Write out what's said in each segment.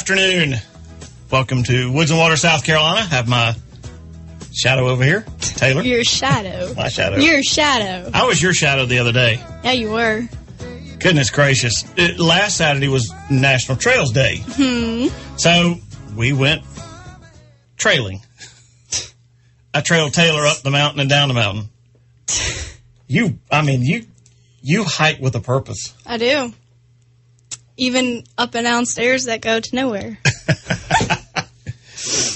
afternoon. Welcome to Woods and Water, South Carolina. Have my shadow over here, Taylor. Your shadow. My shadow. Your shadow. I was your shadow the other day. Yeah, you were. Goodness gracious. It, last Saturday was National Trails Day. Hmm. So we went trailing. I trailed Taylor up the mountain and down the mountain. You, I mean, you, you hike with a purpose. I do. Even up and down stairs that go to nowhere.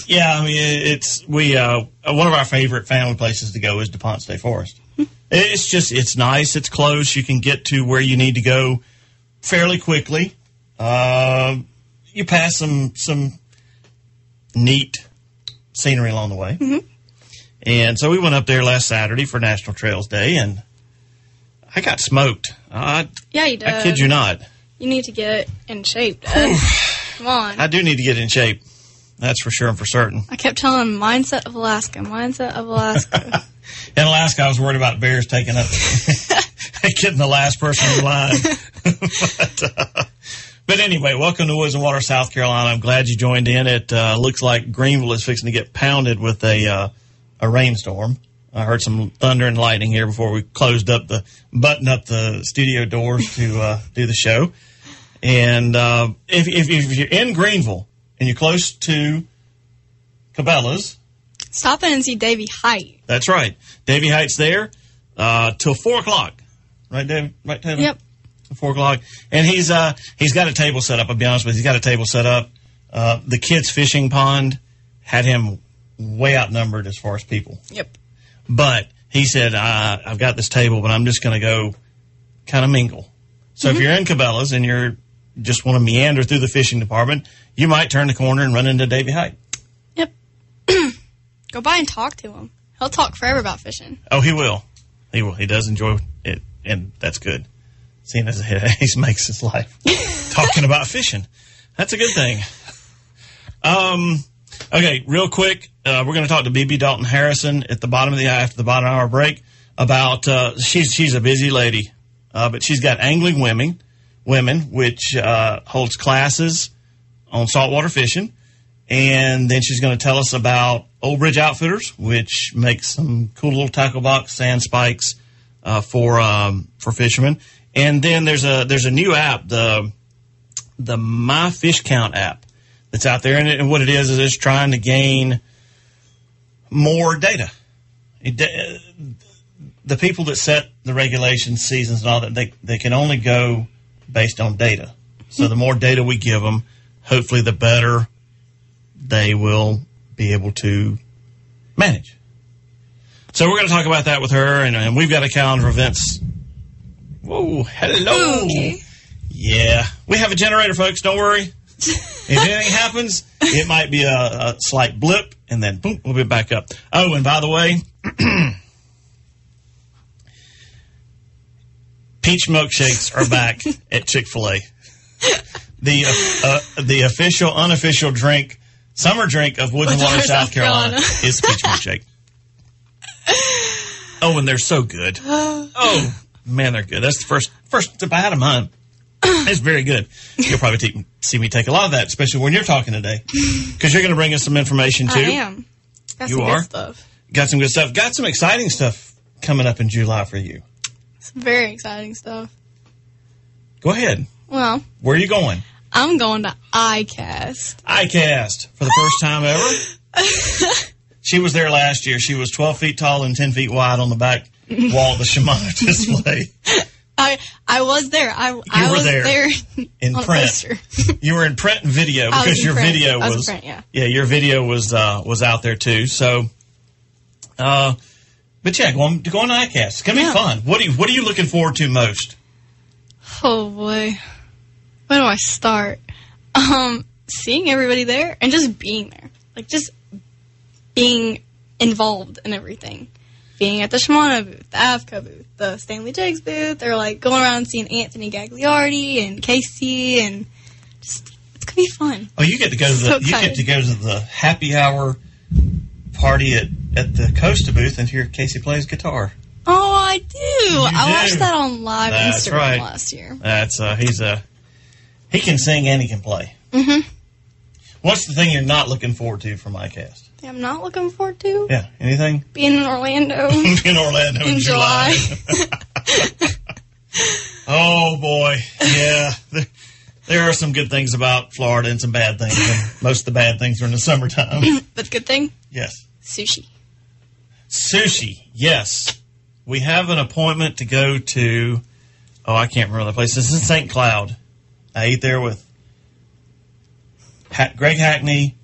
Yeah, I mean, it's we uh, one of our favorite family places to go is DuPont State Forest. it's just it's nice, it's close, you can get to where you need to go fairly quickly. Uh, you pass some some neat scenery along the way, and so we went up there last Saturday for National Trails Day, and I got smoked. I, Yeah, you did. I kid you not. You need to get in shape, Dad. Come on. I do need to get in shape. That's for sure and for certain. I kept telling him, mindset of Alaska, mindset of Alaska. In Alaska, I was worried about bears taking up, getting the last person in line. but, uh, but anyway, welcome to Woods and Water, South Carolina. I'm glad you joined in. It uh, looks like Greenville is fixing to get pounded with a uh, a rainstorm. I heard some thunder and lightning here before we closed up the button up the studio doors to uh, do the show. And uh, if, if, if you're in Greenville and you're close to Cabela's, Stop in and see Davy Hite. that's right. Davy Hite's there uh, till four o'clock. Right, Dave? Right, Taylor? Yep. Till Four o'clock, and he's uh he's got a table set up. I'll be honest with you, he's got a table set up. Uh, the kids' fishing pond had him way outnumbered as far as people, Yep. But he said, uh, "I've got this table, but I'm just going to go kind of mingle." So if you're in Cabela's and you're just want to meander through the fishing department, you might turn the corner and run into Davy Hite. Yep. Go by and talk to him. He'll talk forever about fishing. Oh, he will. He will. He does enjoy it, and that's good. Seeing as he makes his life talking about fishing, that's a good thing. Um, okay, real quick, uh, we're going to talk to BB Dalton Harrison at the bottom of the after the bottom hour break about uh, she's she's a busy lady, uh, but she's got angling women, women which uh, holds classes on saltwater fishing. And then she's going to tell us about Old Bridge Outfitters, which makes some cool little tackle box sand spikes uh, for um, for fishermen. And then there's a there's a new app, the the My Fish Count app that's out there, and, it, and what it is is it's trying to gain more data. It, uh, the people that set the regulations, seasons, and all that, they they can only go based on data. So the more data we give them, hopefully the better they will be able to manage. So we're going to talk about that with her, and, and we've got a calendar of events. Whoa, hello. Okay. Yeah, we have a generator, folks. Don't worry. if anything happens, it might be a, a slight blip, and then boom, we'll be back up. Oh, and by the way, peach milkshakes are back at Chick Fil A. The uh, uh, the official, unofficial drink, summer drink of Woods and Water, South Carolina, is peach milkshake. Oh, and they're so good. Oh man, they're good. That's the first first sip I had them on. It's very good. You'll probably take, see me take a lot of that, especially when you're talking today, because you're going to bring us some information too. I am. Got You are? stuff. Got some good stuff. Got some exciting stuff coming up in July for you. Some very exciting stuff. Go ahead. Well, Where are you going? I'm going to ICAST. ICAST for the first time ever. she was there last year. She was 12 feet tall and 10 feet wide on the back wall of the Shimano display I I was there. I I were was there. there, in on print. You were in print and video because your print. video was was, print, yeah. your video was uh, was out there too. So Uh, but yeah, going going to ICAST. It's gonna Yeah. be fun. What do you What are you looking forward to most? Oh boy. Where do I start? Um, seeing everybody there and just being there. Like just being involved in everything. Being at the Shimano booth, the Avco booth, the Stanley Jigs booth, or like going around and seeing Anthony Gagliardi and Casey and just it's gonna be fun. Oh, you get to go to the So you get to go to the happy hour party at at the Costa booth and hear Casey plays guitar. Oh, I do. I do. watched that on live That's Instagram right. last year. That's uh, he's a he can sing and he can play. Mm-hmm. What's the thing you're not looking forward to from ICAST? I'm not looking forward to Yeah, anything being in Orlando. Being in Orlando in, In July. oh boy, yeah. There, there are some good things about Florida and some bad things, and most of the bad things are in the summertime. but the good thing, yes. sushi. Sushi, yes. We have an appointment to go to. Oh, I can't remember the place. This is St. Cloud. I ate there with Greg Hackney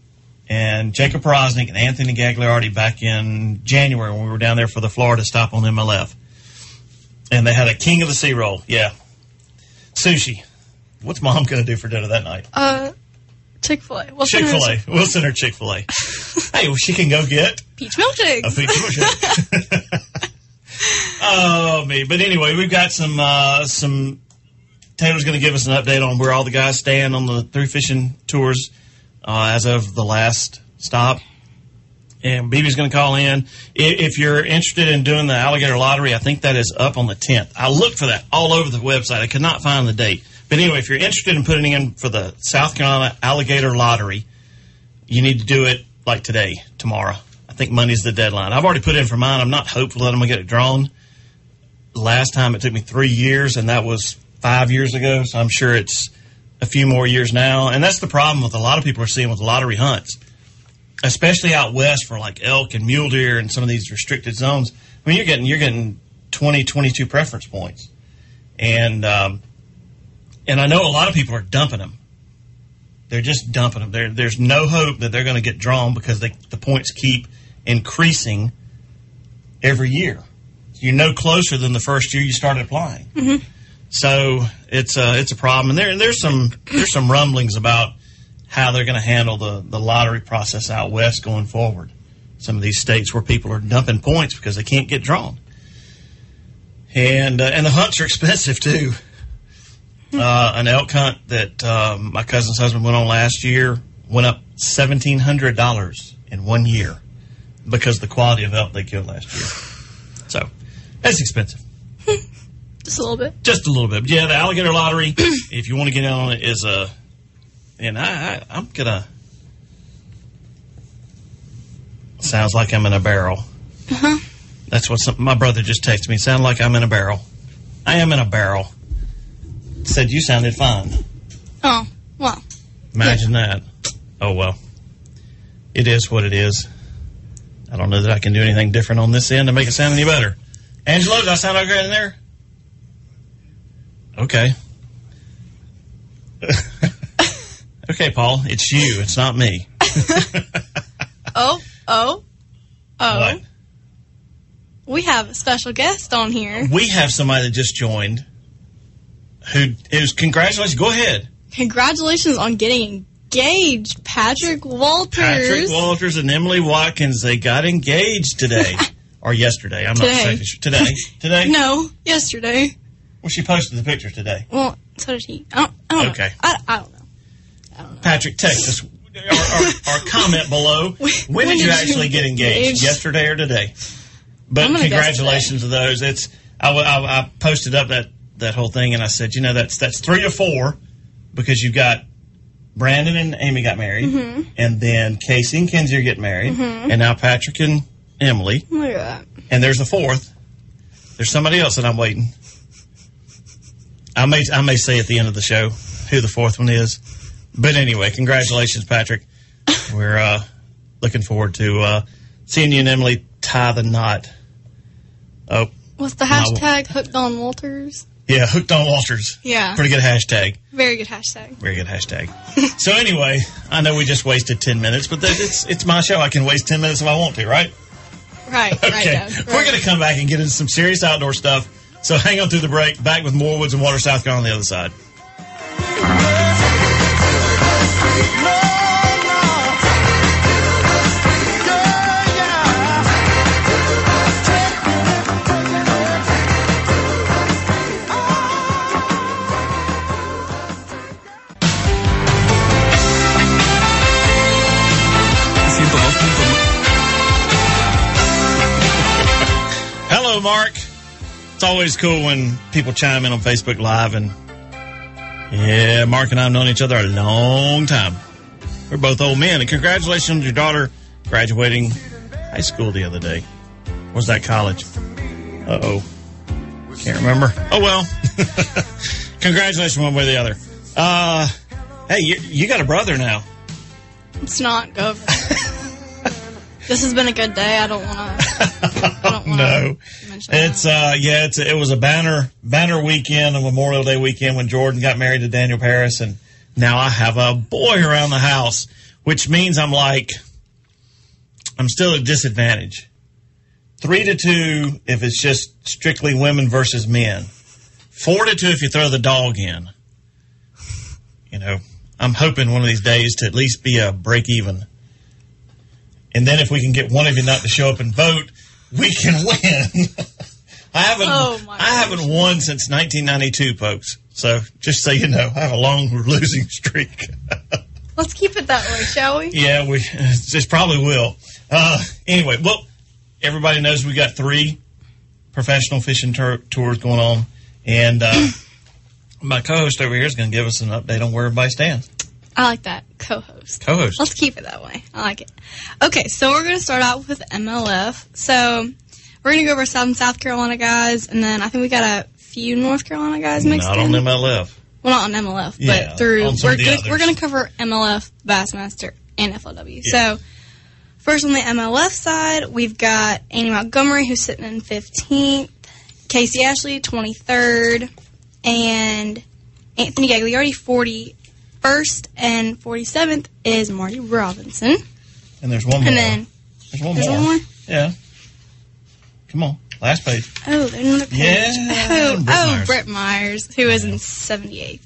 and Jacob Powroznik and Anthony Gagliardi back in January when we were down there for the Florida stop on MLF. And they had a King of the Sea roll. Yeah. Sushi. What's mom going to do for dinner that night? Uh, Chick Fil A. What's Chick fil A. We'll send her Chick fil A. hey, well, she can go get Peach milkshakes. a peach milkshake. oh me! But anyway, we've got some uh, some. Taylor's going to give us an update on where all the guys stand on the three fishing tours uh, as of the last stop. And BB's going to call in. If you're interested in doing the alligator lottery, I think that is up on the 10th. I looked for that all over the website. I could not find the date. But anyway, if you're interested in putting in for the South Carolina alligator lottery, you need to do it like today, tomorrow. I think Monday's the deadline. I've already put in for mine. I'm not hopeful that I'm going to get it drawn. Last time it took me three years, and that was five years ago. So I'm sure it's a few more years now. And that's the problem with a lot of people are seeing with lottery hunts, especially out west for like elk and mule deer and some of these restricted zones. I mean, you're getting you're getting 20, 22 preference points, and um, and I know a lot of people are dumping them. They're just dumping them. There, there's no hope that they're going to get drawn because they, the points keep increasing every year. You're no closer than the first year you started applying. So it's a it's a problem, and there there's some there's some rumblings about how they're going to handle the the lottery process out west going forward. Some of these states where people are dumping points because they can't get drawn, and uh, and the hunts are expensive too. Uh, an elk hunt that um, my cousin's husband went on last year went up seventeen hundred dollars in one year because the quality of elk they killed last year. So that's expensive, Just a little bit. just a little bit. Yeah, the alligator lottery. if you want to get in on it, is a and I, I I'm gonna. Sounds like I'm in a barrel. Uh huh. That's what some, my brother just texted me. Sound like I'm in a barrel. I am in a barrel. Said you sounded fine. Oh, well. Imagine that. Oh well. It is what it is. I don't know that I can do anything different on this end to make it sound any better. Angelo, does that sound okay in there? Okay. okay, Paul. It's you. It's not me. Oh, oh, oh. What? We have a special guest on here. We have somebody that just joined who is congratulations. Go ahead. Congratulations on getting engaged, Patrick Walters. Patrick Walters and Emily Watkins, they got engaged today. or yesterday. I'm not Today. exactly sure. Today. Today? No, yesterday. Well, she posted the picture today. Well, so did he. I don't, I don't Okay. know. I, I don't know. I don't know. Patrick, text us or, or, or comment below. When, when did you did you actually get engaged? engage? Yesterday or today? But I'm gonna guess congratulations to those. It's I I posted up that, that whole thing and I said, you know, that's that's three to four because you've got Brandon and Amy got married, Mm-hmm. and then Casey and Kenzie are getting married, and now Patrick and Emily, Look at that. and there's a fourth. There's somebody else that I'm waiting. I may I may say at the end of the show who the fourth one is, but anyway, congratulations, Patrick. We're uh, looking forward to uh, seeing you and Emily tie the knot. Oh What's the No. hashtag? Hooked on Walters. yeah, hooked on Walters. Yeah. Pretty good hashtag. Very good hashtag. Very good hashtag. so anyway, I know we just wasted ten minutes, but it's it's my show. I can waste ten minutes if I want to, right? Right, right, Okay, Doug, we're going to come back and get into some serious outdoor stuff. So hang on through the break. Back with more Woods and Water, South Carolina on the other side. Hello, Mark. It's always cool when people chime in on Facebook Live, and yeah, Mark and I have known each other a long time. We're both old men, and congratulations on your daughter graduating high school the other day. Was that college? Uh oh, can't remember. Oh well. congratulations one way or the other. Uh, hey, you, you got a brother now. Let's not go over that. This has been a good day. I don't want to. I don't want No. It's uh yeah, it's it was a banner banner weekend, a Memorial Day weekend when Jordan got married to Daniel Paris, and now I have a boy around the house, which means I'm like I'm still at a disadvantage. Three to two if it's just strictly women versus men. Four to two if you throw the dog in. You know, I'm hoping one of these days to at least be a break even. And then if we can get one of you not to show up and vote, we can win. I haven't Oh, I haven't won since 1992, folks. So just so you know, I have a long losing streak. Let's keep it that way, shall we? yeah, we just probably will. Uh, anyway, well, everybody knows we got three professional fishing tour- tours going on, and uh, my co-host over here is going to give us an update on where everybody stands. I like that co-host. Co-host. Let's keep it that way. I like it. Okay, so we're going to start out with MLF. So we're going to go over some South Carolina guys, and then I think we got a few North Carolina guys mixed Not in. Not on MLF. Well, not on MLF, Yeah, but through we're gonna, others. we're going to cover MLF, Bassmaster, and FLW. Yeah. So first on the MLF side, we've got Andy Montgomery who's sitting in 15th, Casey Ashley 23rd, and Anthony Gagliardi 41st, and 47th is Marty Robinson. And there's one more. And then there's one there's more. one more. Yeah. Come on. Last page. Oh, there's another page. Yeah, Oh, Brett oh Myers. Brett Myers, who is in 78th.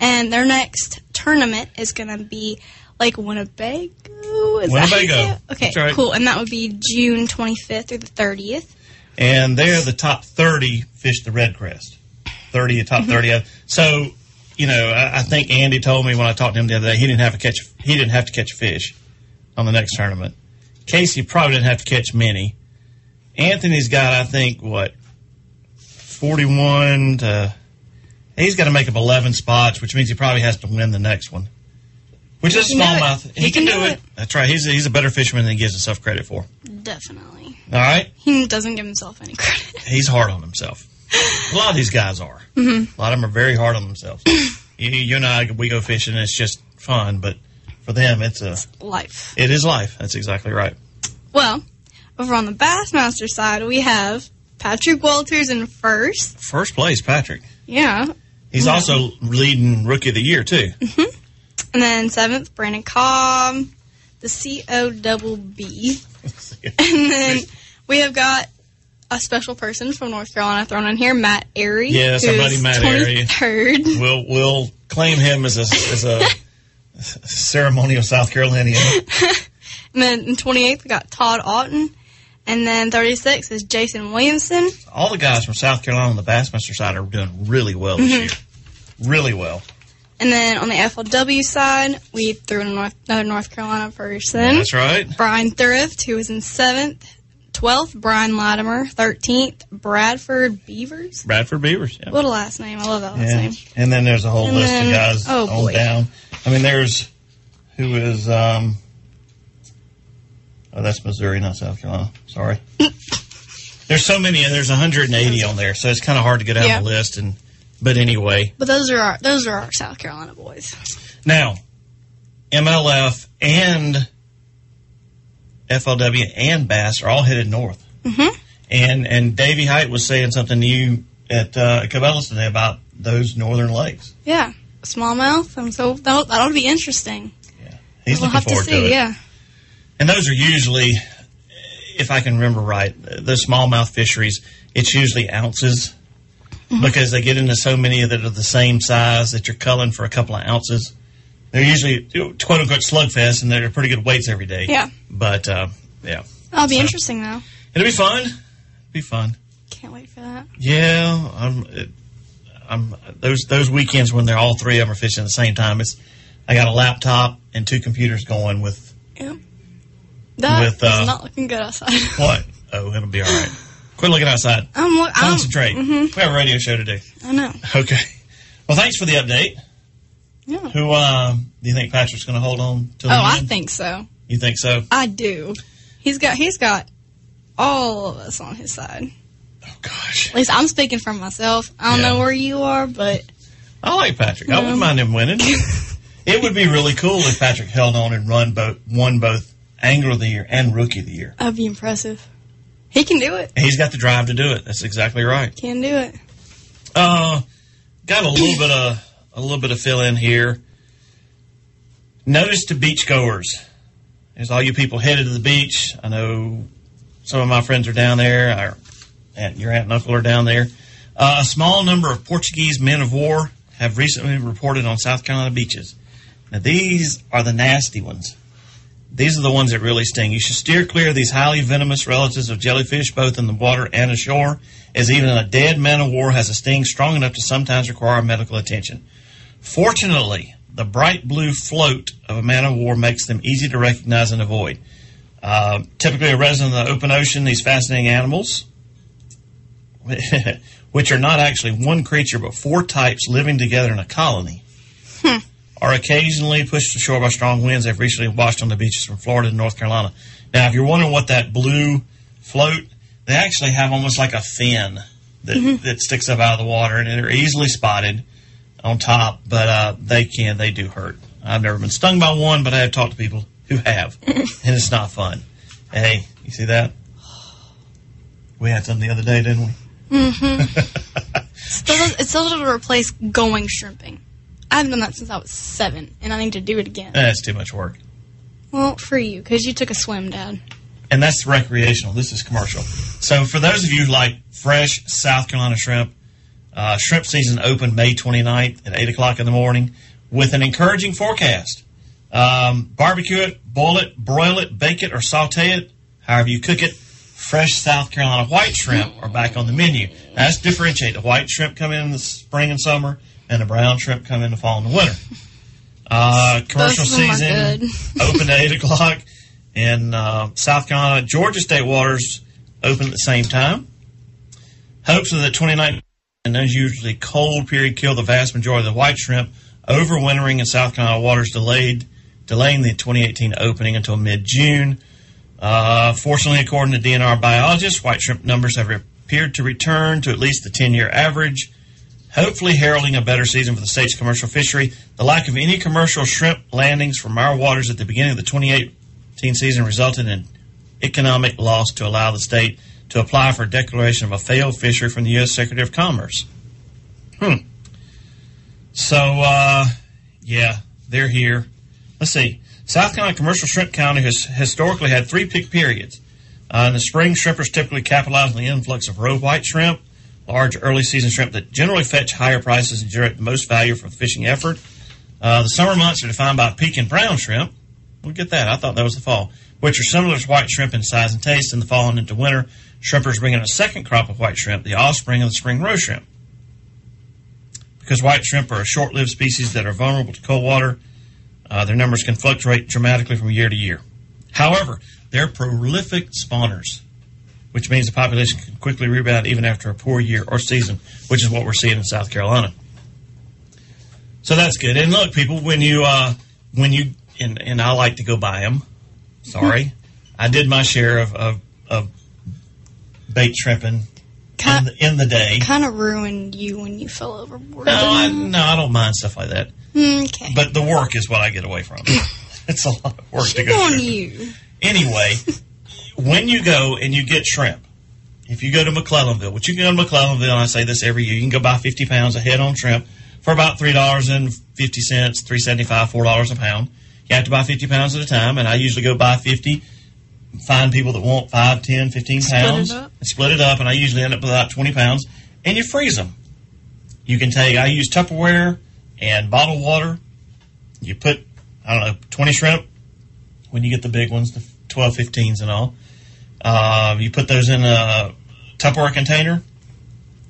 And their next tournament is going to be like Winnebago. Is that how you Winnebago. Okay, right. cool. And that would be June 25th through the 30th. And they're the top 30 fish the REDCREST. 30, top Mm-hmm. 30. So, you know, I, I think Andy told me when I talked to him the other day, he didn't have to catch, he didn't have to catch a fish on the next tournament. Casey probably didn't have to catch many. Anthony's got, I think, what, 41 to, he's got to make up 11 spots, which means he probably has to win the next one. Which is He can do it. smallmouth. He can do it. That's right. He's a, he's a better fisherman than he gives himself credit for. Definitely. All right? He doesn't give himself any credit. he's hard on himself. A lot of these guys are. Mm-hmm. A lot of them are very hard on themselves. you, you and I, we go fishing, it's just fun, but for them, it's a, Life. it is life. That's exactly right. Well, over on the Bassmaster side, we have Patrick Walters in first. First place, Patrick. Yeah. He's also leading rookie of the year too. And then seventh, Brandon Cobb, the C O double B. And then we have got a special person from North Carolina thrown in here, Matt Arey. Yes, who's buddy Matt Arey. 23rd. we'll we'll claim him as a as a ceremonial South Carolinian. And then in 28th, we got Todd Auten. And then 36th is Jason Williamson. All the guys from South Carolina on the Bassmaster side are doing really well this mm-hmm. year. Really well. And then on the FLW side, we threw in a North, another North Carolina person. That's right. Brian Thrift, who was in 7th. 12th, Brian Latimer. 13th, Bradford Beavers. Bradford Beavers. Yeah. What a last name. I love that last Yeah. name. And then there's a whole And list then- of guys oh, on boy. down. I mean, there's who is um. Oh, that's Missouri, not South Carolina. Sorry. there's so many, and there's 180 on there, so it's kind of hard to get out Yeah. the list. And but anyway, But those are our those are our South Carolina boys. now MLF and FLW and Bass are all headed north. Mhm. And and Davy Hite was saying something to you at uh, Cabela's today about those northern lakes. Yeah, smallmouth. And so that'll that'll be interesting. He's we'll looking have to forward see. it. Yeah. And those are usually, if I can remember right, the smallmouth fisheries, it's usually ounces because they get into so many that are the same size that you're culling for a couple of ounces. They're usually quote unquote slugfest, and they're pretty good weights every day. Yeah. But uh, yeah, That'll be So- interesting though. it'll be fun. Be fun. Can't wait for that. Yeah, I'm. It, I'm those those weekends when they're all three of them are fishing at the same time. It's I got a laptop and two computers going with Yep. That With, uh, not looking good outside. what? Oh, it'll be all right. Quit looking outside. I'm look. I'm, Concentrate. We have a radio show to do. I know. Okay. Well, thanks for the update. Yeah. Who um, do you think Patrick's going to hold on to? Oh, I think so. You think so? I do. He's got. He's got all of us on his side. Oh gosh, At least I'm speaking for myself. I don't Yeah. know where you are, but I like Patrick. I wouldn't mind him winning. it would be really cool if Patrick held on and run both, won both Angler of the Year and Rookie of the Year. that'd be impressive. He can do it. He's got the drive to do it. That's exactly right. Can do it. Uh, got a little bit of a little bit of fill in here. Notice to beachgoers. There's all you people headed to the beach. I know some of my friends are down there. Our aunt, your aunt and uncle are down there. Uh, a small number of Portuguese men of war have recently reported on South Carolina beaches. Now these are the nasty ones. These are the ones that really sting. You should steer clear of these highly venomous relatives of jellyfish, both in the water and ashore, as even a dead man of war has a sting strong enough to sometimes require medical attention. Fortunately, the bright blue float of a man of war makes them easy to recognize and avoid. Uh, typically, a resident of the open ocean, these fascinating animals, which are not actually one creature but four types living together in a colony, are occasionally pushed ashore by strong winds. They've recently washed on the beaches from Florida and North Carolina. Now, if you're wondering what that blue float, they actually have almost like a fin that, that sticks up out of the water, and they're easily spotted on top, but uh, they can, they do hurt. I've never been stung by one, but I have talked to people who have, and it's not fun. Hey, you see that? We had some the other day, didn't we? Still, it's still to replace going shrimping. I haven't done that since I was seven, and I need to do it again. That's too much work. Well, for you, because you took a swim, Dad. and that's recreational. This is commercial. So for those of you who like fresh South Carolina shrimp, uh, shrimp season opened May 29th at 8 o'clock in the morning with an encouraging forecast. Um, barbecue it, boil it, broil it, bake it, or saute it, however you cook it. Fresh South Carolina white shrimp are back on the menu. Now, let's differentiate. The white shrimp come in the spring and summer, and the brown shrimp come in the fall and the winter. Uh, commercial Both of them are season good. open at 8 o'clock in uh, South Carolina. Georgia State waters open at the same time. Hopes of the 2019 and unusually cold period killed the vast majority of the white shrimp. Overwintering in South Carolina waters delayed, delaying the 2018 opening until mid-June. Uh, fortunately, according to DNR biologists, white shrimp numbers have appeared to return to at least the 10-year average hopefully heralding a better season for the state's commercial fishery. The lack of any commercial shrimp landings from our waters at the beginning of the 2018 season resulted in economic loss to allow the state to apply for a declaration of a failed fishery from the U.S. Secretary of Commerce. Hmm. So, uh, yeah, they're here. Let's see. South Carolina Commercial Shrimp County has historically had three peak periods. Uh, in the spring, shrimpers typically capitalize on the influx of roe white shrimp, large early season shrimp that generally fetch higher prices and generate the most value the fishing effort. Uh, the summer months are defined by peak and brown shrimp. We'll get that. I thought that was the fall, which are similar to white shrimp in size and taste. In the fall and into winter, shrimpers bring in a second crop of white shrimp, the offspring of the spring roe shrimp. Because white shrimp are a short-lived species that are vulnerable to cold water, uh, their numbers can fluctuate dramatically from year to year. However, they're prolific spawners, which means the population can quickly rebound even after a poor year or season, which is what we're seeing in South Carolina. So that's good. And look, people, when you uh, when you and, and I like to go buy them. Sorry, I did my share of of, of bait shrimping in the, in the day. kind of ruined you when you fell overboard. No, I, no, I don't mind stuff like that. Mm, okay. But the work is what I get away from. it's a lot of work to go on you. Anyway, when you go and you get shrimp, if you go to McClellanville, which you can go to McClellanville, and I say this every year, you can go buy 50 pounds a head on shrimp for about $3.50, $3.75, $4 a pound. You have to buy 50 pounds at a time, and I usually go buy 50 find people that want 5, 10, 15 Split it pounds up. split it up, and I usually end up with about 20 pounds, and you freeze them. You can take, I use Tupperware and bottled water. You put, I don't know, 20 shrimp when you get the big ones, the 12, 15s and all. Uh, you put those in a Tupperware container.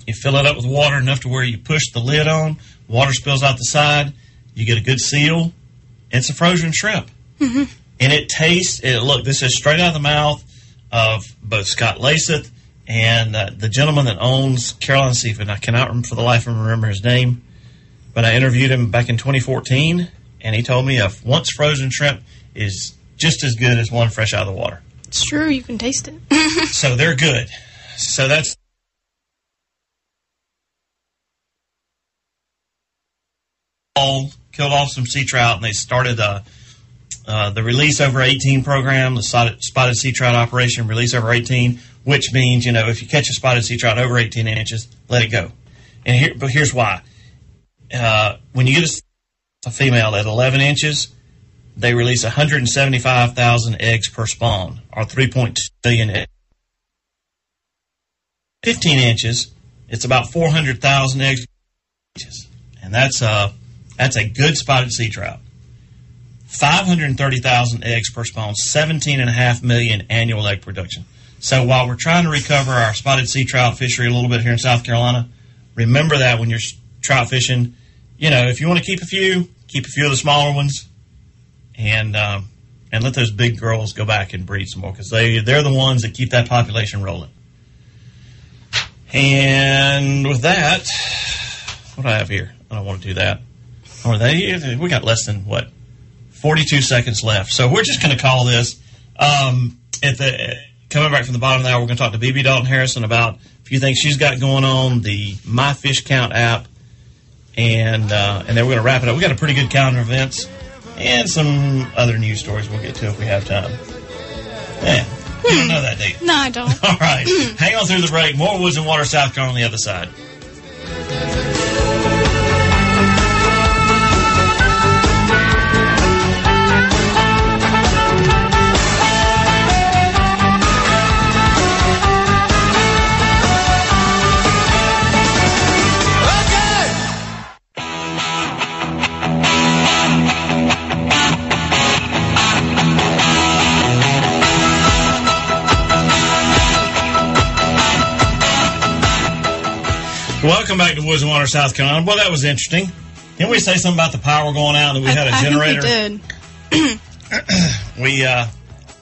You fill it up with water enough to where you push the lid on, water spills out the side, you get a good seal. It's a frozen shrimp. And it tastes, it, look, this is straight out of the mouth of both Scott Laseth and uh, the gentleman that owns Carolina Seafood. I cannot for the life of me remember his name, but I interviewed him back in 2014, and he told me a once frozen shrimp is just as good as one fresh out of the water. It's true. You can taste it. So they're good. So that's all killed off some sea trout, and they started uh, uh, the release over 18 program, the spotted, sea trout operation, release over 18, which means you know if you catch a spotted sea trout over 18 inches, let it go. And here, but here's why: uh, when you get a, a female at 11 inches, they release 175,000 eggs per spawn, or 3.2 billion eggs. 15 inches, it's about 400,000 eggs, and that's uh that's a good spotted sea trout. 530,000 eggs per spawn, 17.5 million annual egg production. So while we're trying to recover our spotted sea trout fishery a little bit here in South Carolina, remember that when you're trout fishing, you know, if you want to keep a few, keep a few of the smaller ones, and um, and let those big girls go back and breed some more because they they're the ones that keep that population rolling. And with that, what do I have here? I don't want to do that. Or they we got less than what 42 seconds left. So we're just going to call this. Um, at the coming back from the bottom of the hour, we're going to talk to BB Dalton Harrison about a few things she's got going on, the My Fish Count app, and uh, and then we're going to wrap it up. We got a pretty good calendar of events and some other news stories we'll get to if we have time. Yeah, you don't know that, do you? no, I don't. All right, hang on through the break. More Woods and Water, South Carolina on the other side. Welcome back to Woods and Water, South Carolina. Well, that was interesting. Didn't we say something about the power going out and we had a I generator? we did. We uh,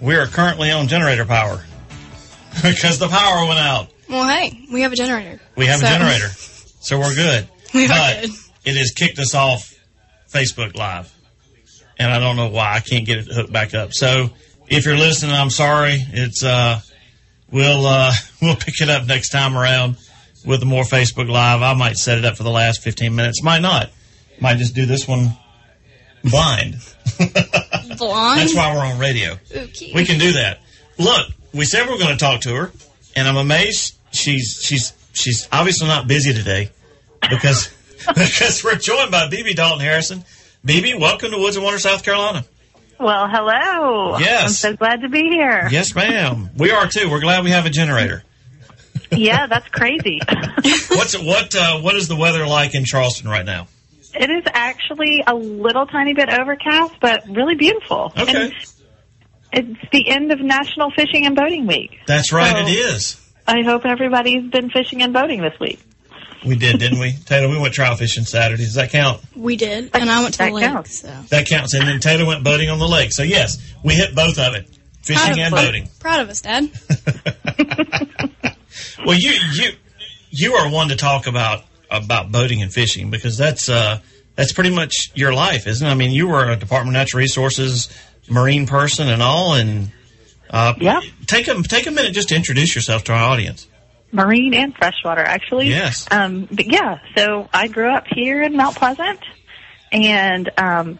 we are currently on generator power because the power went out. Well, hey, we have a generator. We have So- a generator, so we're good. We are but good. it has kicked us off Facebook Live, and I don't know why I can't get it hooked back up. So if you're listening, I'm sorry. It's uh, we'll uh, we'll pick it up next time around with more Facebook Live. I might set it up for the last 15 minutes. Might not. Might just do this one blind. blind? That's why we're on radio. Ookie. We can do that. Look, we said we are going to talk to her, and I'm amazed she's she's she's obviously not busy today because because we're joined by BB Dalton Harrison. BB, welcome to Woods and Water, South Carolina. Well, hello. Yes. I'm so glad to be here. Yes, ma'am. We are too. We're glad we have a generator. Yeah, that's crazy. What's what uh, what is the weather like in Charleston right now? it is actually a little tiny bit overcast, but really beautiful. Okay, And it's the end of National Fishing and Boating Week. that's right. So- It is. I hope everybody's been fishing and boating this week. We did, didn't we, Taylor? We went trout fishing Saturday. Does that count? We did, and I went to That the lake. counts. So That counts. And then Taylor went boating on the lake. So yes, we hit both of it, fishing and of boating. proud of us, Dad. Well, you you you are one to talk about about boating and fishing because that's uh, that's pretty much your life, isn't it? I mean, you were a Department of Natural Resources marine person and all, and uh, Yeah. Take a take a minute just to introduce yourself to our audience. Marine and freshwater, actually. Yes. Um, but yeah, so I grew up here in Mount Pleasant, and um,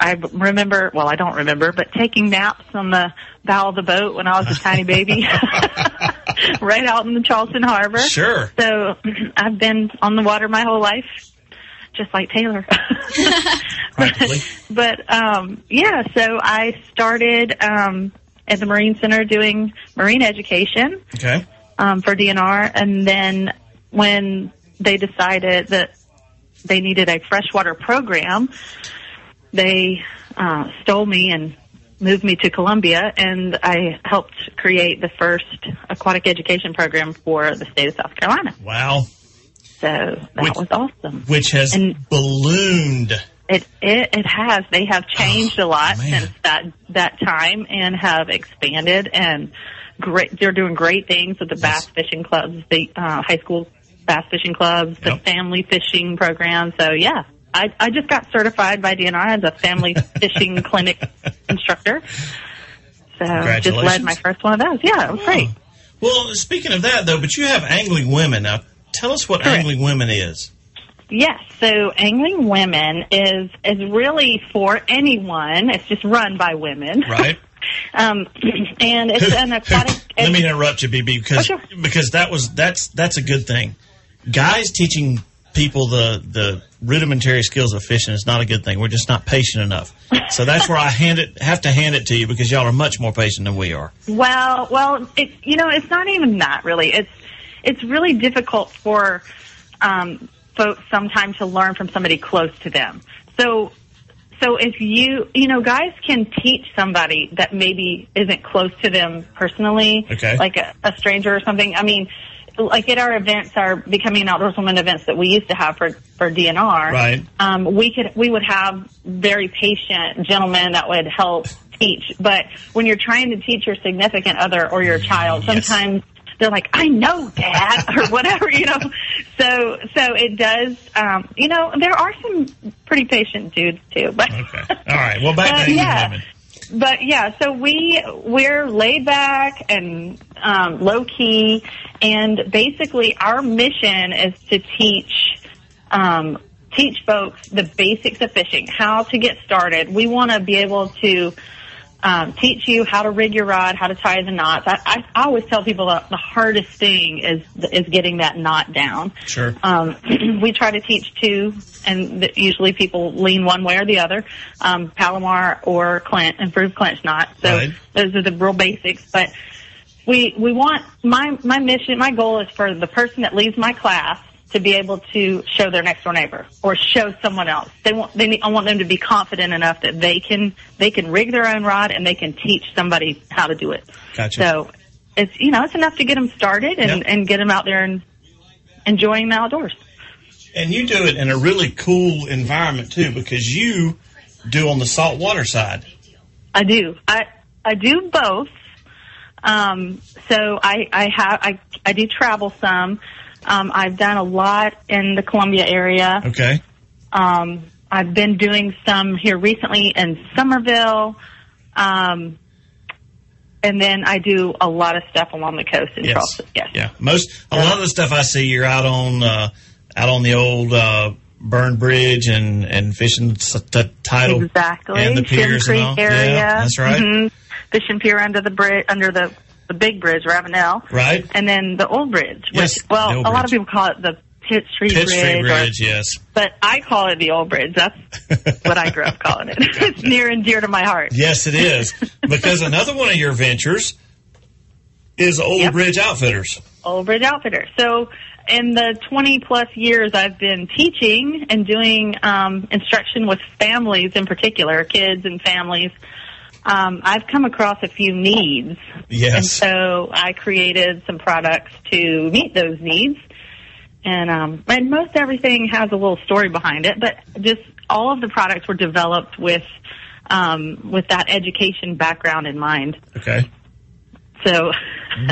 I remember, well, I don't remember, but taking naps on the bow of the boat when I was a tiny baby, right out in the Charleston Harbor. Sure. So I've been on the water my whole life, just like Taylor. Practically. but um, yeah, so I started um, at the Marine Center doing marine education Okay. um, for DNR, and then when they decided that they needed a freshwater program, they uh, stole me and moved me to Columbia, and I helped create the first aquatic education program for the state of South Carolina. Wow. So that Which- was awesome. Which has And- ballooned. It, it it has. They have changed a lot Oh, man. since that that time and have expanded and great. They're doing great things with the bass fishing clubs, the uh, high school bass fishing clubs, the family fishing program. So yeah, I I just got certified by DNR as a family fishing clinic instructor. So just led my first one of those. Yeah, it was great. Well, speaking of that, though, but you have angling women. Now, tell us what Correct. angling women is. Yes, so Angling Women is is really for anyone. It's just run by women, Right. Um, and it's an aquatic. Let me interrupt you, BB, because Oh, sure. because that was that's that's a good thing. Guys teaching people the the rudimentary skills of fishing is not a good thing. We're just not patient enough. So that's where I hand it have to hand it to you because y'all are much more patient than we are. Well, well, it you know it's not even that really. It's it's really difficult for um, folks sometimes to learn from somebody close to them. So so if you you know guys can teach somebody that maybe isn't close to them personally, Okay. like a, a stranger or something. I mean. Like at our events, our becoming an outdoors woman events that we used to have for for DNR, Right. um, we could we would have very patient gentlemen that would help teach. But when you're trying to teach your significant other or your child, Yes. sometimes they're like, "I know, Dad," or whatever, you know. So so it does. Um, you know, there are some pretty patient dudes too, but Okay. All right. Well, back to Uh, yeah. women. But yeah, so we we're laid back and um, low key, and basically our mission is to teach um, teach folks the basics of fishing, how to get started. We want to be able to um, teach you how to rig your rod, how to tie the knots. I, I, I always tell people that the hardest thing is is getting that knot down. Sure. Um, we try to teach two, and th- usually people lean one way or the other, um, Palomar or clinch, improved clinch knot. So Right. those are the real basics. But we we want my my mission, my goal is for the person that leaves my class to be able to show their next door neighbor or show someone else. They want they need, I want them to be confident enough that they can they can rig their own rod and they can teach somebody how to do it. Gotcha. So it's you know it's enough to get them started and Yep. and get them out there and enjoying the outdoors. And you do it in a really cool environment too, because you do on the saltwater side. I do. I I do both. Um, so I I have I I do travel some. Um, I've done a lot in the Columbia area. Okay. Um, I've been doing some here recently in Summerville. Um, and then I do a lot of stuff along the coast in Yes. Charleston. Yes. Yeah. Most a lot of the stuff I see, you're out on uh, out on the old uh, Burn Bridge and and fishing the tidal Exactly. and the Shin piers Creek and all. area. Yeah, that's right. Mhm. Fishing pier under the bridge, under the the big bridge, Ravenel. Right. And then the old bridge, which Yes, well, a lot of people call it the Pitt Street Pitt Bridge, Street or- yes. but I call it the old bridge. That's what I grew up calling it. it's near and dear to my heart. Yes, it is. because another one of your ventures is Old Yep. Bridge Outfitters. Old Bridge Outfitter. So in the 20 plus years I've been teaching and doing um, instruction with families in particular, kids and families, um, I've come across a few needs. And so I created some products to meet those needs. And, um, and most everything has a little story behind it, but just all of the products were developed with, um, with that education background in mind. Okay. So,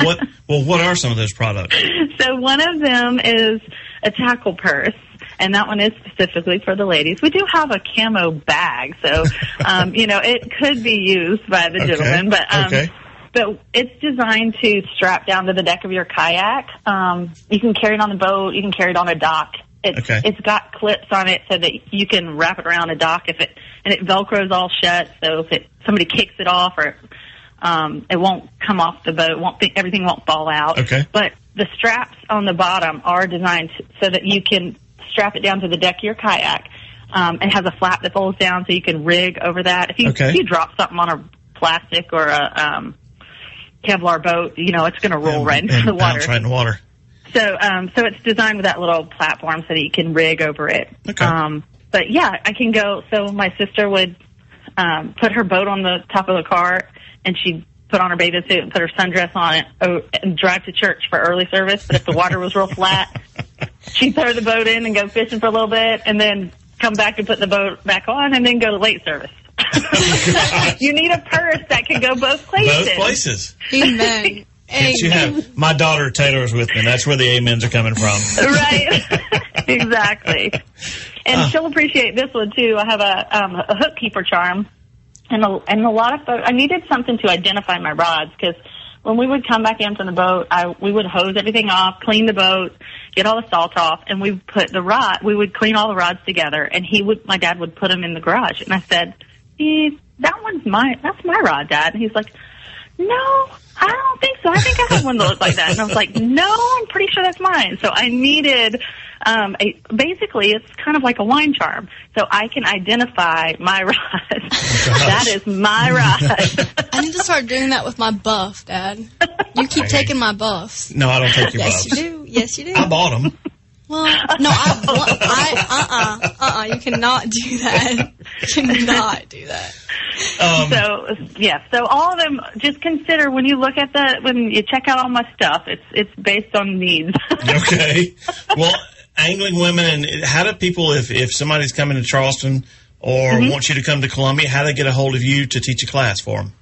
What? well, what are some of those products? so one of them is a tackle purse. And that one is specifically for the ladies. We do have a camo bag, so um, you know it could be used by the Okay. gentlemen. But um, Okay. but it's designed to strap down to the deck of your kayak. Um, you can carry it on the boat. You can carry it on a dock. It's, Okay. it's got clips on it so that you can wrap it around a dock if it and it velcros all shut. So if it somebody kicks it off or um, it won't come off the boat. Won't think everything won't fall out. Okay. But the straps on the bottom are designed so that you can strap it down to the deck of your kayak. Um, it has a flap that folds down so you can rig over that. If you Okay. if you drop something on a plastic or a um, Kevlar boat, you know, it's going to roll right into the water. right in the water. So, um, so it's designed with that little platform so that you can rig over it. Okay. Um, but yeah, I can go. So my sister would um, put her boat on the top of the car, and she'd put on her bathing suit and put her sundress on it oh, and drive to church for early service. But if the water was real flat, she'd throw the boat in and go fishing for a little bit, and then come back and put the boat back on, and then go to late service. you need a purse that can go both places. Both places. Amen. Yes, you have. My daughter Taylor's with me. That's where the amens are coming from. right exactly and she'll appreciate this one too i have a um a hook keeper charm and a, and a lot of folks i needed something to identify my rods because when we would come back in from the boat i we would hose everything off clean the boat get all the salt off and we put the rod we would clean all the rods together and he would my dad would put them in the garage. And i said that one's my that's my rod dad. And he's like no, I don't think so. I think I have one that looks like that. And I was like, no, I'm pretty sure that's mine. So I needed, um, a, basically it's kind of like a wine charm. So I can identify my rod. that is my rod. I need to start doing that with my buff, Dad. You keep taking my buffs. No, I don't take your Yes, buffs. Yes, you do. Yes, you do. I bought them. Well, no, I, want- I, uh, uh, uh, uh, you cannot do that. You cannot do that. Um, so yeah, so all of them, just consider when you look at the, when you check out all my stuff, it's, it's based on needs. okay. Well, angling women, and how do people, if, if somebody's coming to Charleston or Mm-hmm. wants you to come to Columbia, how do they get a hold of you to teach a class for them?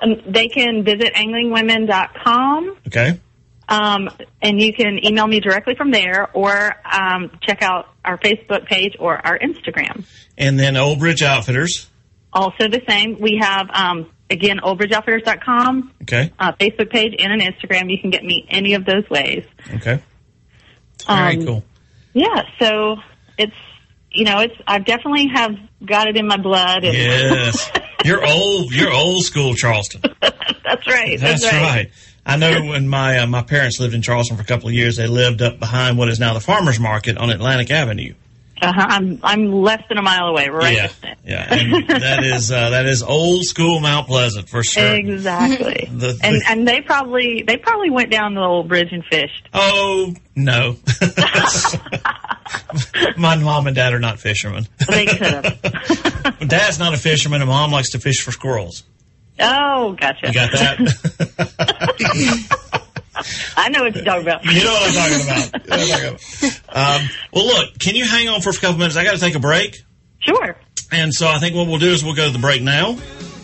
um, they can visit anglingwomen.com. Okay. Um, and you can email me directly from there or um, check out our Facebook page or our Instagram. And then Old Bridge Outfitters. Also the same. We have, um, again, oldbridgeoutfitters.com, Okay. uh, Facebook page, and an Instagram. You can get me any of those ways. Okay. Very Um, cool. Yeah, so it's, you know, it's, I definitely have got it in my blood. And Yes. You're old. You're old school Charleston. that's right. That's, That's, right. I know when my uh, my parents lived in Charleston for a couple of years, they lived up behind what is now the farmers market on Atlantic Avenue. Uh-huh. I'm, I'm less than a mile away. Right yeah, next to it. yeah, and that is uh, that is old school Mount Pleasant for sure. Exactly. The- the- and and they probably they probably went down the old bridge and fished. Oh no, my mom and dad are not fishermen. They could have. Dad's not a fisherman, and mom likes to fish for squirrels. Oh, gotcha. You got that? I know what you're talking about. you know what I'm talking about. You know I'm talking about. Um, well, look, can you hang on for a couple minutes? I got to take a break. Sure. And so I think what we'll do is we'll go to the break now,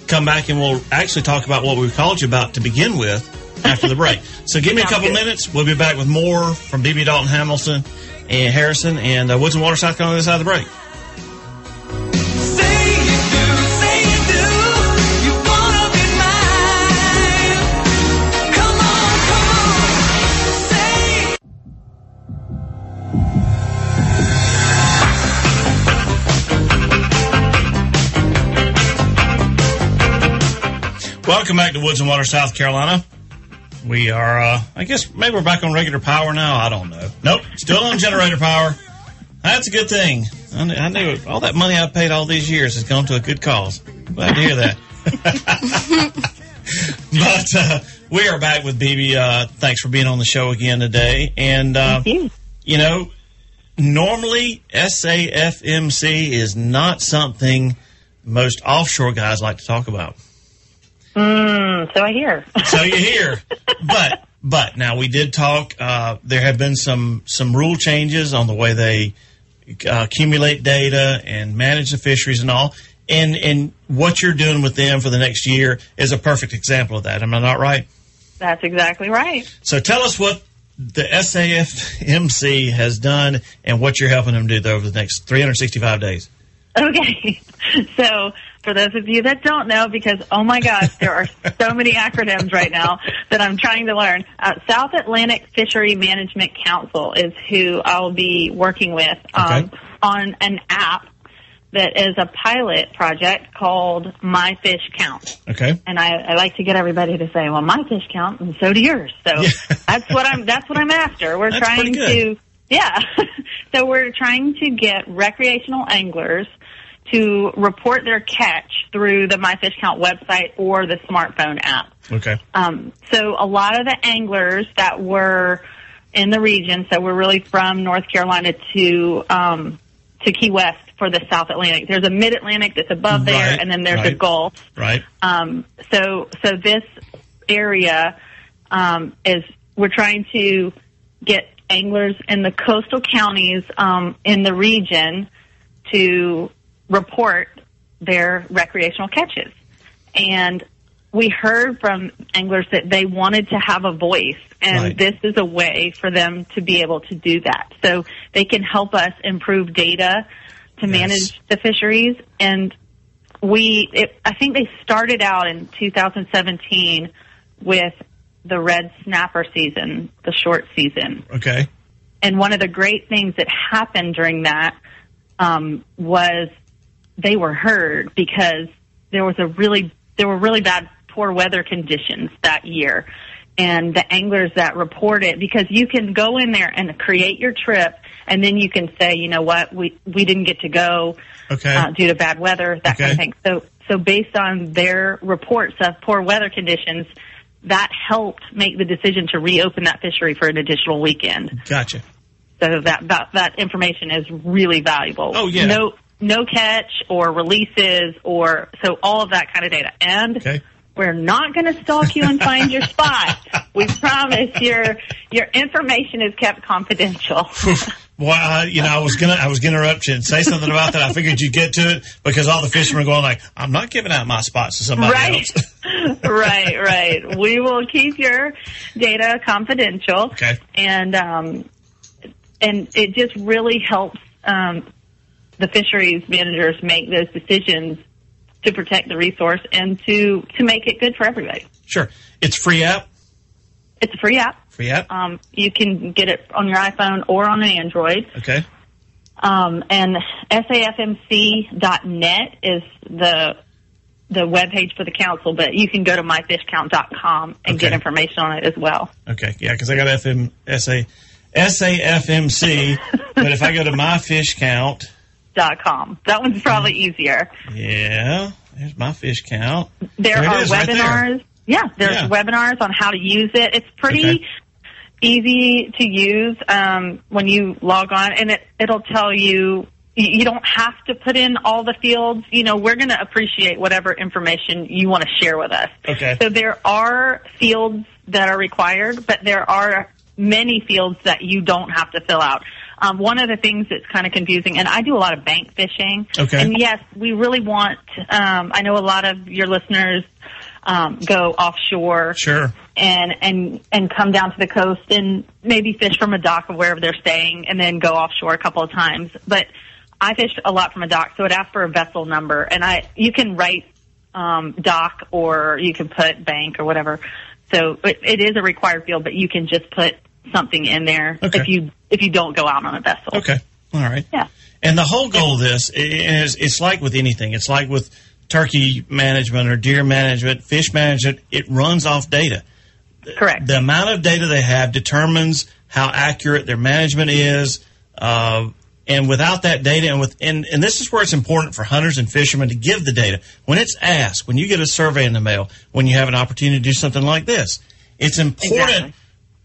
come back, and we'll actually talk about what we called you about to begin with after the break. So give me a couple good. minutes. We'll be back with more from BB Dalton Hamilton and Harrison and uh, Woods and Water, South Carolina, this side of the break. Welcome back to Woods and Water, South Carolina. We are, uh, I guess, maybe we're back on regular power now. I don't know. Nope, still on generator power. That's a good thing. I knew, I knew it. all that money I paid all these years has gone to a good cause. Glad to hear that. but uh, we are back with BB. Uh, thanks for being on the show again today. And uh, you. you know, normally SAFMC is not something most offshore guys like to talk about. Mm, so I hear. So you hear, but but now we did talk. Uh, there have been some some rule changes on the way they uh, accumulate data and manage the fisheries and all. And and what you're doing with them for the next year is a perfect example of that. Am I not right? That's exactly right. So tell us what the SAFMC has done and what you're helping them do over the next 365 days. Okay. So for those of you that don't know, because oh my gosh, there are so many acronyms right now that I'm trying to learn. Uh, South Atlantic Fishery Management Council is who I'll be working with um, Okay. on an app that is a pilot project called My Fish Count. Okay. and I, I like to get everybody to say, "Well, my fish count, and so do yours." So Yeah. that's what I'm. That's what I'm after. We're That's trying to, yeah. so we're trying to get recreational anglers to report their catch through the My Fish Count website or the smartphone app. Okay. Um, so a lot of the anglers that were in the region, so we're really from North Carolina to um, to Key West for the South Atlantic. There's a Mid Atlantic that's above there, Right, and then there's a. Gulf. Right. Um, so so this area um, is we're trying to get anglers in the coastal counties um, in the region to report their recreational catches. And we heard from anglers that they wanted to have a voice, and Right. this is a way for them to be able to do that. So they can help us improve data to Yes. manage the fisheries. And we, it, I think they started out in 2017 with the red snapper season, the short season. Okay. And one of the great things that happened during that um, was they were heard because there was a really there were really bad poor weather conditions that year. And the anglers that report it, because you can go in there and create your trip, and then you can say, you know what, we we didn't get to go Okay. uh, due to bad weather, that kind of thing. So, so based on their reports of poor weather conditions, that helped make the decision to reopen that fishery for an additional weekend. Gotcha. So that that, that information is really valuable. Oh, yeah. No no catch or releases or so all of that kind of data. And Okay. we're not going to stalk you and find your spot. We promise your your information is kept confidential. Well, I, you know, I was gonna, I was gonna interrupt you and say something about that. I figured you'd get to it because all the fishermen are going like, "I'm not giving out my spots to somebody right, else." right, right. We will keep your data confidential. Okay. And um, and it just really helps um, the fisheries managers make those decisions to protect the resource and to to make it good for everybody. Sure. It's free app. It's a free app. Free app. Um, you can get it on your iPhone or on an Android. Okay. Um, and safmc.net is the the webpage for the council, but you can go to myfishcount.com and get information on it as well. Okay. Yeah, because I got FM SA SAFMC, but if I go to my fish count, Dot com. That one's probably easier. yeah, there's my fish count. There, There are is, right there. webinars. yeah, there's Yeah. webinars on how to use it. It's pretty Okay. easy to use um, when you log on, and it it'll tell you. You you don't have to put in all the fields. You know, we're going to appreciate whatever information you want to share with us. Okay. So there are fields that are required, but there are many fields that you don't have to fill out. Um, one of the things that's kind of confusing, and I do a lot of bank fishing. Okay. And yes, we really want. Um, I know a lot of your listeners um, go offshore Sure. and and and come down to the coast and maybe fish from a dock of wherever they're staying, and then go offshore a couple of times. But I fish a lot from a dock, so it asks for a vessel number, and I you can write um, dock or you can put bank or whatever. So it, it is a required field, but you can just put something in there Okay. if you if you don't go out on a vessel. Okay. All right. Yeah. And the whole goal of this is it's like with anything. It's like with turkey management or deer management, fish management. It runs off data. Correct. The amount of data they have determines how accurate their management is. Uh, and without that data, and with and, and this is where it's important for hunters and fishermen to give the data when it's asked, when you get a survey in the mail, when you have an opportunity to do something like this. It's important Exactly.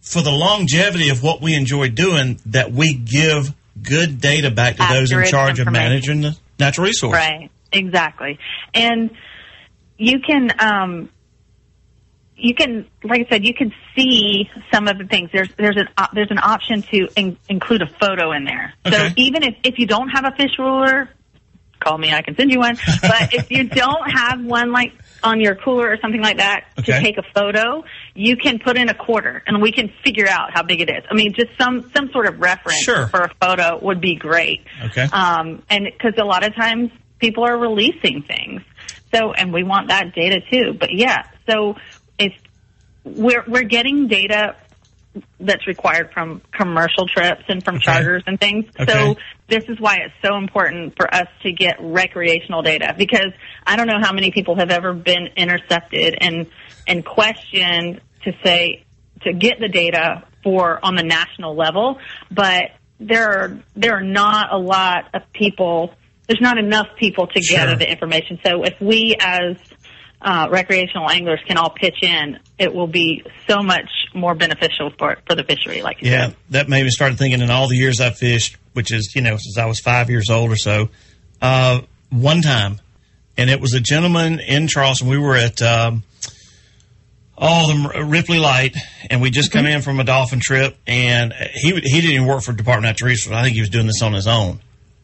For the longevity of what we enjoy doing that we give good data back to those in charge of managing the natural resource. Right. Exactly. And you can um you can like I said you can see some of the things there's there's an there's an option to in- include a photo in there. So even if if you don't have a fish ruler call me I can send you one. But if you don't have one like on your cooler or something like that Okay. to take a photo, you can put in a quarter and we can figure out how big it is. I mean just some some sort of reference Sure. for a photo would be great. Okay. Um, and because a lot of times people are releasing things, so and we want that data too. But yeah, so if we're we're getting data that's required from commercial trips and from Okay. charters and things. Okay. So this is why it's so important for us to get recreational data because I don't know how many people have ever been intercepted and and questioned to say to get the data for on the national level, but there are there are not a lot of people there's not enough people to Sure. gather the information. So if we as uh, recreational anglers can all pitch in, it will be so much more beneficial for for the fishery. Like you Yeah, said. that made me start thinking in all the years I've fished, which is, you know, since I was five years old or so, uh, one time, and it was a gentleman in Charleston. We were at, um, oh, the Ripley Light, and we just come in from a dolphin trip, and he he didn't even work for Department of Natural Resources. I think he was doing this on his own,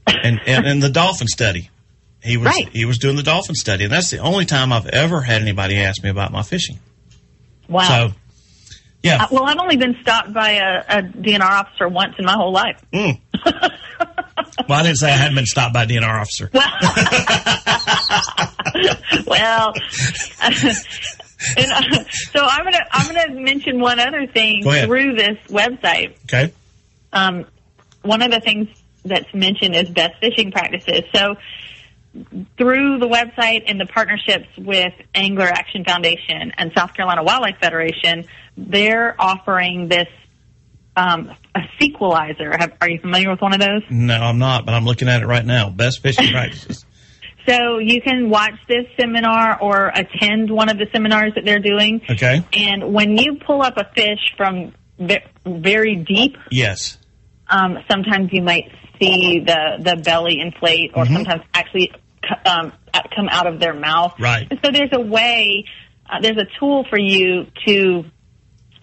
and and, and the dolphin study. He was Right. he was doing the dolphin study, and that's the only time I've ever had anybody ask me about my fishing. Wow. So, yeah, Uh, well, I've only been stopped by a, a DNR officer once in my whole life. well, I didn't say I hadn't been stopped by a DNR officer. well, and, uh, so I'm gonna I'm gonna mention one other thing through this website. Okay. Um, one of the things that's mentioned is best fishing practices. So through the website and the partnerships with Angler Action Foundation and South Carolina Wildlife Federation, they're offering this um, a SeaQualizer. Have, are you familiar with one of those? No, I'm not, but I'm looking at it right now. Best fishing practices. So you can watch this seminar or attend one of the seminars that they're doing. Okay. And when you pull up a fish from very deep, Yes. um, sometimes you might see the, the belly inflate or sometimes actually um, come out of their mouth. Right. And so there's a way, uh, there's a tool for you to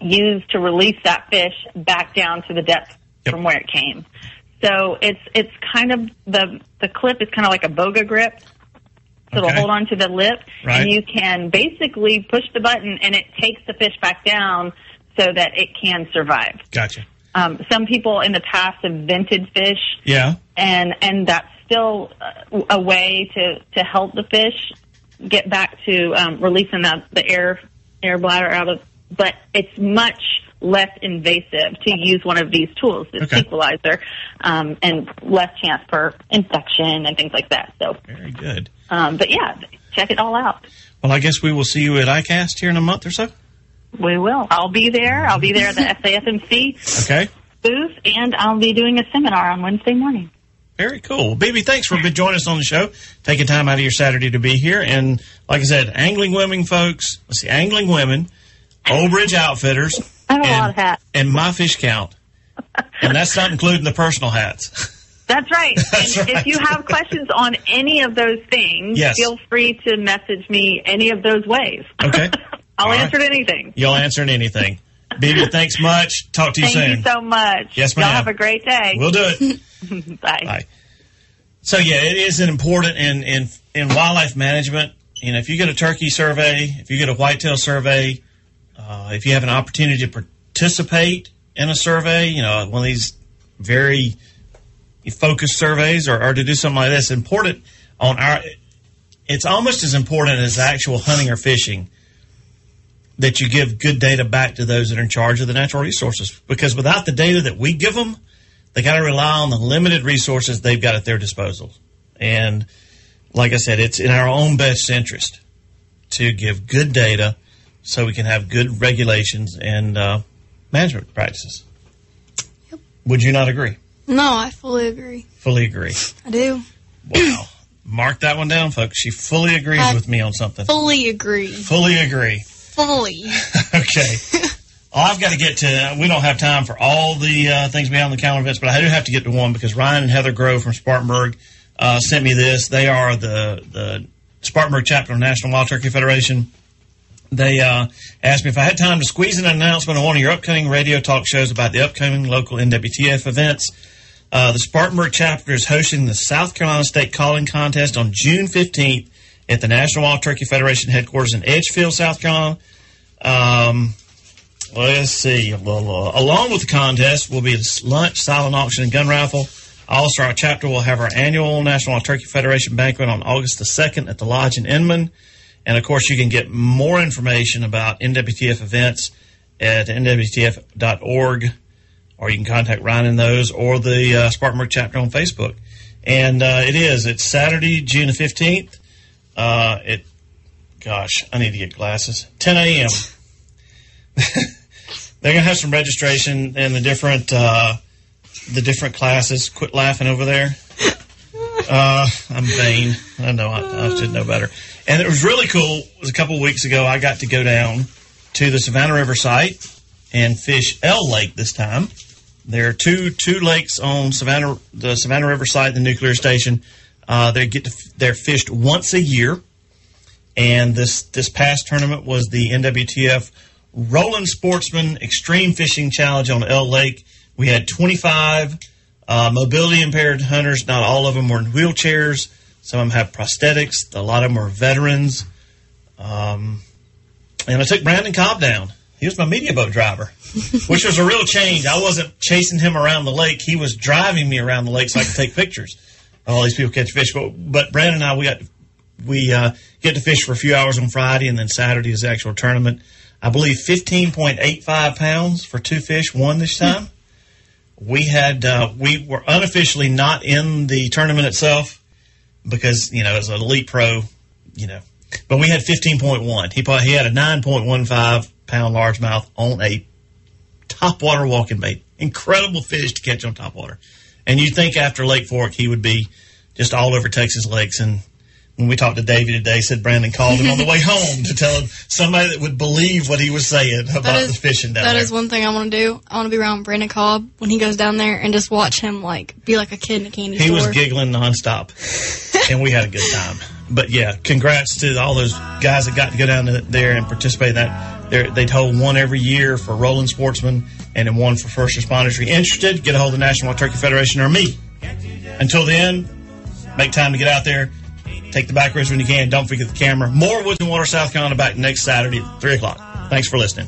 use to release that fish back down to the depth Yep. from where it came. So it's it's kind of the the clip is kind of like a boga grip. So it'll hold on to the lip, Right. and you can basically push the button, and it takes the fish back down so that it can survive. Gotcha. Um, some people in the past have vented fish, Yeah. and and that's still uh, a way to to help the fish get back to um, releasing the, the air air bladder out of. But it's much less invasive to use one of these tools, this Okay. equalizer, um, and less chance for infection and things like that. So, Very good. um, but yeah, check it all out. Well, I guess we will see you at ICAST here in a month or so. We will. I'll be there. I'll be there at the SAFMC Okay. booth, and I'll be doing a seminar on Wednesday morning. Very cool. BB, thanks for joining us on the show, taking time out of your Saturday to be here. And like I said, angling women, folks. Let's see, angling women, Old Bridge Outfitters, I have a and, lot of hats. and my fish count. And that's not including the personal hats. That's right. That's and right. if you have questions on any of those things, Yes. feel free to message me any of those ways. Okay. I'll All right. answer anything. You'll answer anything. BB, thanks much. Talk to you Thank soon. you so much. Yes, ma'am. Y'all have a great day. We'll do it. Bye. Bye. So yeah, it is an important in in in wildlife management. You know, if you get a turkey survey, if you get a whitetail survey, uh, if you have an opportunity to participate in a survey, you know, one of these very focused surveys, or, or to do something like this, important on our. It's almost as important as actual hunting or fishing that you give good data back to those that are in charge of the natural resources. Because without the data that we give them, they got to rely on the limited resources they've got at their disposal. And like I said, it's in our own best interest to give good data so we can have good regulations and uh, management practices. Would you not agree? No, I fully agree. Fully agree. I do. Wow. Mark that one down, folks. She fully agrees I with me on something. Fully agree. Fully agree. Fully. Okay. Well, I've got to get to. We don't have time for all the uh, things beyond the calendar events, but I do have to get to one because Ryan and Heather Grove from Spartanburg uh, sent me this. They are the the Spartanburg chapter of National Wild Turkey Federation. They uh, asked me if I had time to squeeze in an announcement on one of your upcoming radio talk shows about the upcoming local NWTF events. Uh, the Spartanburg chapter is hosting the South Carolina State Calling Contest on June 15th at the National Wild Turkey Federation headquarters in Edgefield, South Carolina. Um, let's see. Well, uh, along with the contest will be a lunch, silent auction, and gun raffle. Also, our chapter will have our annual National Wild Turkey Federation banquet on August the 2nd at the Lodge in Inman. And of course, you can get more information about NWTF events at nwtf.org, or you can contact Ryan in those, or the uh, Spartanburg chapter on Facebook. And uh, it is. It's Saturday, June the 15th. Uh, it, gosh, I need to get glasses. 10 a.m. They're gonna have some registration in the different uh, the different classes. Quit laughing over there. Uh, I'm vain. I know. I, I should know better. And it was really cool. It was a couple of weeks ago. I got to go down to the Savannah River site and fish L Lake this time. There are two two lakes on Savannah, the Savannah River site, the nuclear station. Uh, they get to, they're fished once a year, and this this past tournament was the NWTF Roland Sportsman Extreme Fishing Challenge on L Lake. We had 25 uh, mobility impaired hunters. Not all of them were in wheelchairs. Some of them have prosthetics. A lot of them are veterans. Um, and I took Brandon Cobb down. He was my media boat driver, which was a real change. I wasn't chasing him around the lake. He was driving me around the lake so I could take pictures of all these people catch fish. But, but Brandon and I, we got we uh, get to fish for a few hours on Friday, and then Saturday is the actual tournament. I believe 15.85 pounds for two fish won this time. We had uh, we were unofficially not in the tournament itself because you know as an elite pro, you know, but we had 15.1. He he had a 9.15 pound largemouth on a top water walking bait. Incredible fish to catch on top water. And you'd think after Lake Fork he would be just all over Texas lakes. And when we talked to Davy today, said Brandon called him on the way home to tell him somebody that would believe what he was saying about That is the fishing down that there. is one thing I want to do. I want to be around Brandon Cobb when he goes down there and just watch him like be like a kid in a candy he store. was giggling nonstop, and we had a good time. But yeah, congrats to all those guys that got to go down there and participate in that. They're, they'd hold one every year for Roland Sportsman and then one for first responders. If you're interested, get a hold of the National Wild Turkey Federation or me. Until then, make time to get out there. Take the back roads when you can. Don't forget the camera. More Woods and Water, South Carolina back next Saturday at 3 o'clock. Thanks for listening.